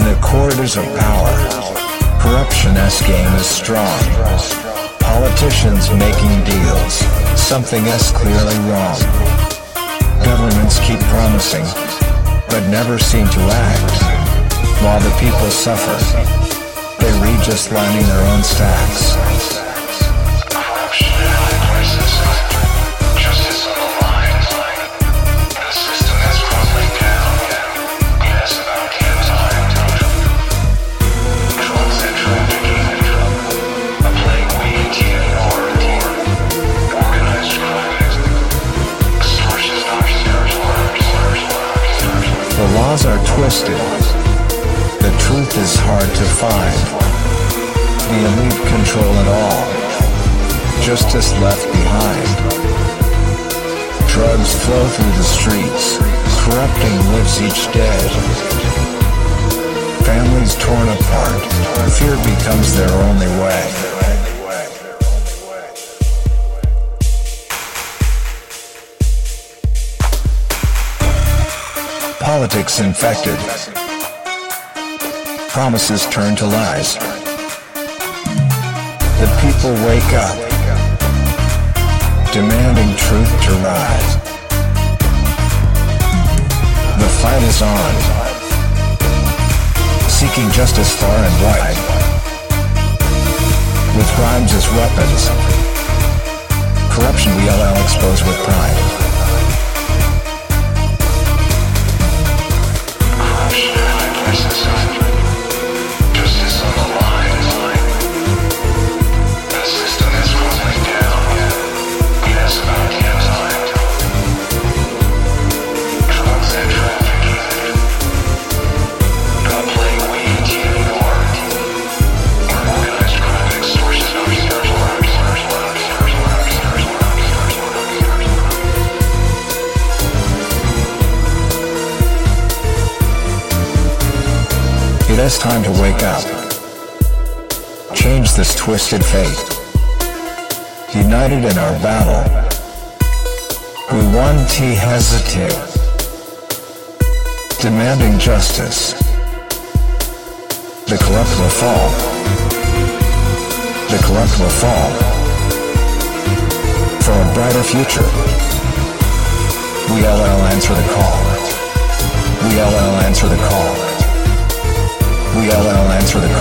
abusers of power. Corruption S game is strong. Politicians making deals. Something S clearly wrong. Governments keep promising, but never seem to act. While the people suffer, they read just lining their own stacks. Laws are twisted. The truth is hard to find. The elite control it all. Justice left behind. Drugs flow through the streets. Corrupting lives each day. Families torn apart. Fear becomes their only way. Politics infected. Promises turn to lies. The people wake up, demanding truth to rise. The fight is on, seeking justice far and wide. With crimes as weapons, corruption we allow exposed with pride. It is time to wake up. Change this twisted fate. United in our battle. We one T hesitate. Demanding justice. The corrupt will fall. The corrupt will fall. For a brighter future. We LL answer the call. We LL answer the call. LL answer the.